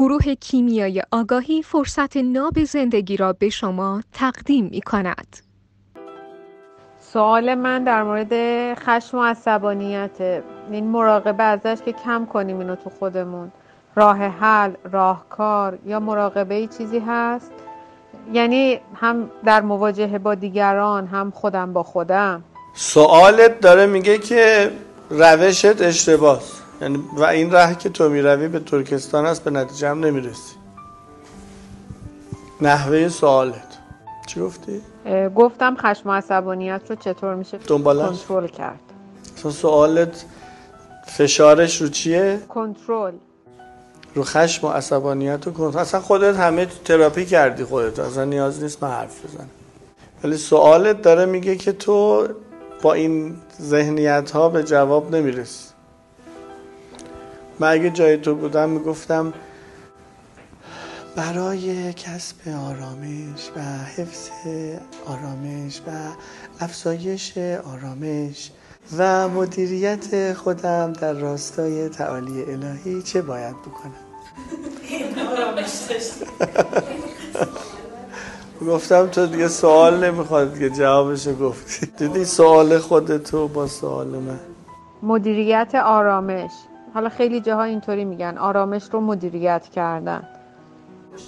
گروه کیمیای آگاهی فرصت ناب زندگی را به شما تقدیم می کند. سوال من در مورد خشم و عصبانیت این مراقبه ازش که کم کنیم اینو تو خودمون. راه حل راهکار یا مراقبه ای چیزی هست؟ یعنی هم در مواجهه با دیگران هم خودم با خودم. سوالت داره میگه که روشت اشتباه یعنی و این ره که تو می‌روی به ترکستان است به نتیجه هم نمی‌رسی. نحوه سوالت. چی گفتی؟ گفتم خشم و عصبانیت رو چطور میشه؟ کنترل کرد. سوالت فشارش رو چیه؟ کنترل. رو خشم و عصبانیت و کنترل. اصلا خودت همه تراپی کردی خودت. اصلا نیاز نیست من حرف بزنم. ولی سوالت داره میگه که تو با این ذهنیت ها به جواب نمی‌رسی. من اگه جای تو بودم می‌گفتم برای کسب آرامش و حفظ آرامش و افزایش آرامش و مدیریت خودم در راستای تعالی الهی چه باید بکنم؟ گفتم تو دیگه سوال نمی‌خواد که جوابش گفتی. دیدی سوال خودتو با سوال من. مدیریت آرامش. حالا خیلی جاها اینطوری میگن آرامش رو مدیریت کردن.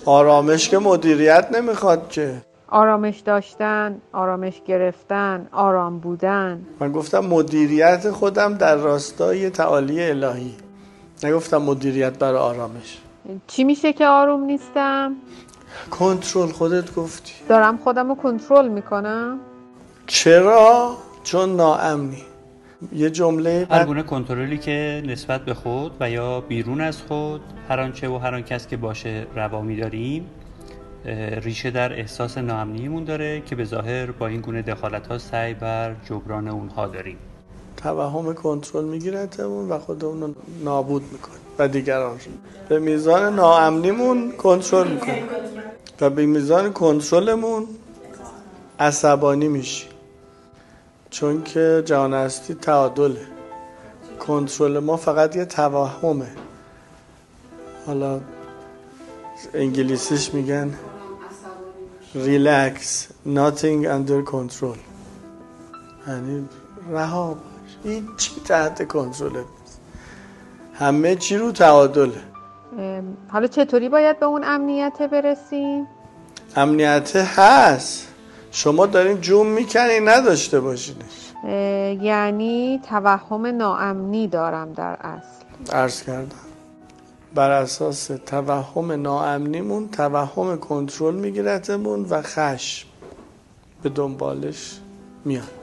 آرامش که مدیریت نمی‌خواد که. آرامش داشتن آرامش گرفتن آرام بودن. من گفتم مدیریت خودم در راستای تعالی الهی. نگفتم مدیریت برای آرامش. چی میشه که آروم نیستم؟ کنترل خودت گفتی. دارم خودم رو کنترل می‌کنم؟ چرا؟ چون ناامنی. یه جمله هر گونه کنترلی که نسبت به خود و یا بیرون از خود هر آنچه و هر آن کس که باشه روا داریم ریشه در احساس ناامنیمون داره که به ظاهر با این گونه دخالت ها سعی بر جبران اونها داریم. توهم کنترل میگیرتمون و خودمون رو نابود می‌کنه و دیگران به میزان ناامنیمون کنترل می‌کنه و به میزان کنترلمون عصبانی میشی چون که جهان هستی تعادله. کنترل ما فقط یه توهمه. حالا انگلیسیش میگن ریلکس nothing under control. یعنی رها باش. هیچی تحت کنترل. نیست همه چی رو تعادله. حالا چطوری باید به اون امنیت برسیم؟ امنیت هست. شما دارین جوم می‌کنین نداشته باشینش. یعنی توهم ناامنی دارم در اصل. عرض کردم. بر اساس توهم ناامنیمون توهم کنترل میگیرتمون و خشم به دنبالش میاد.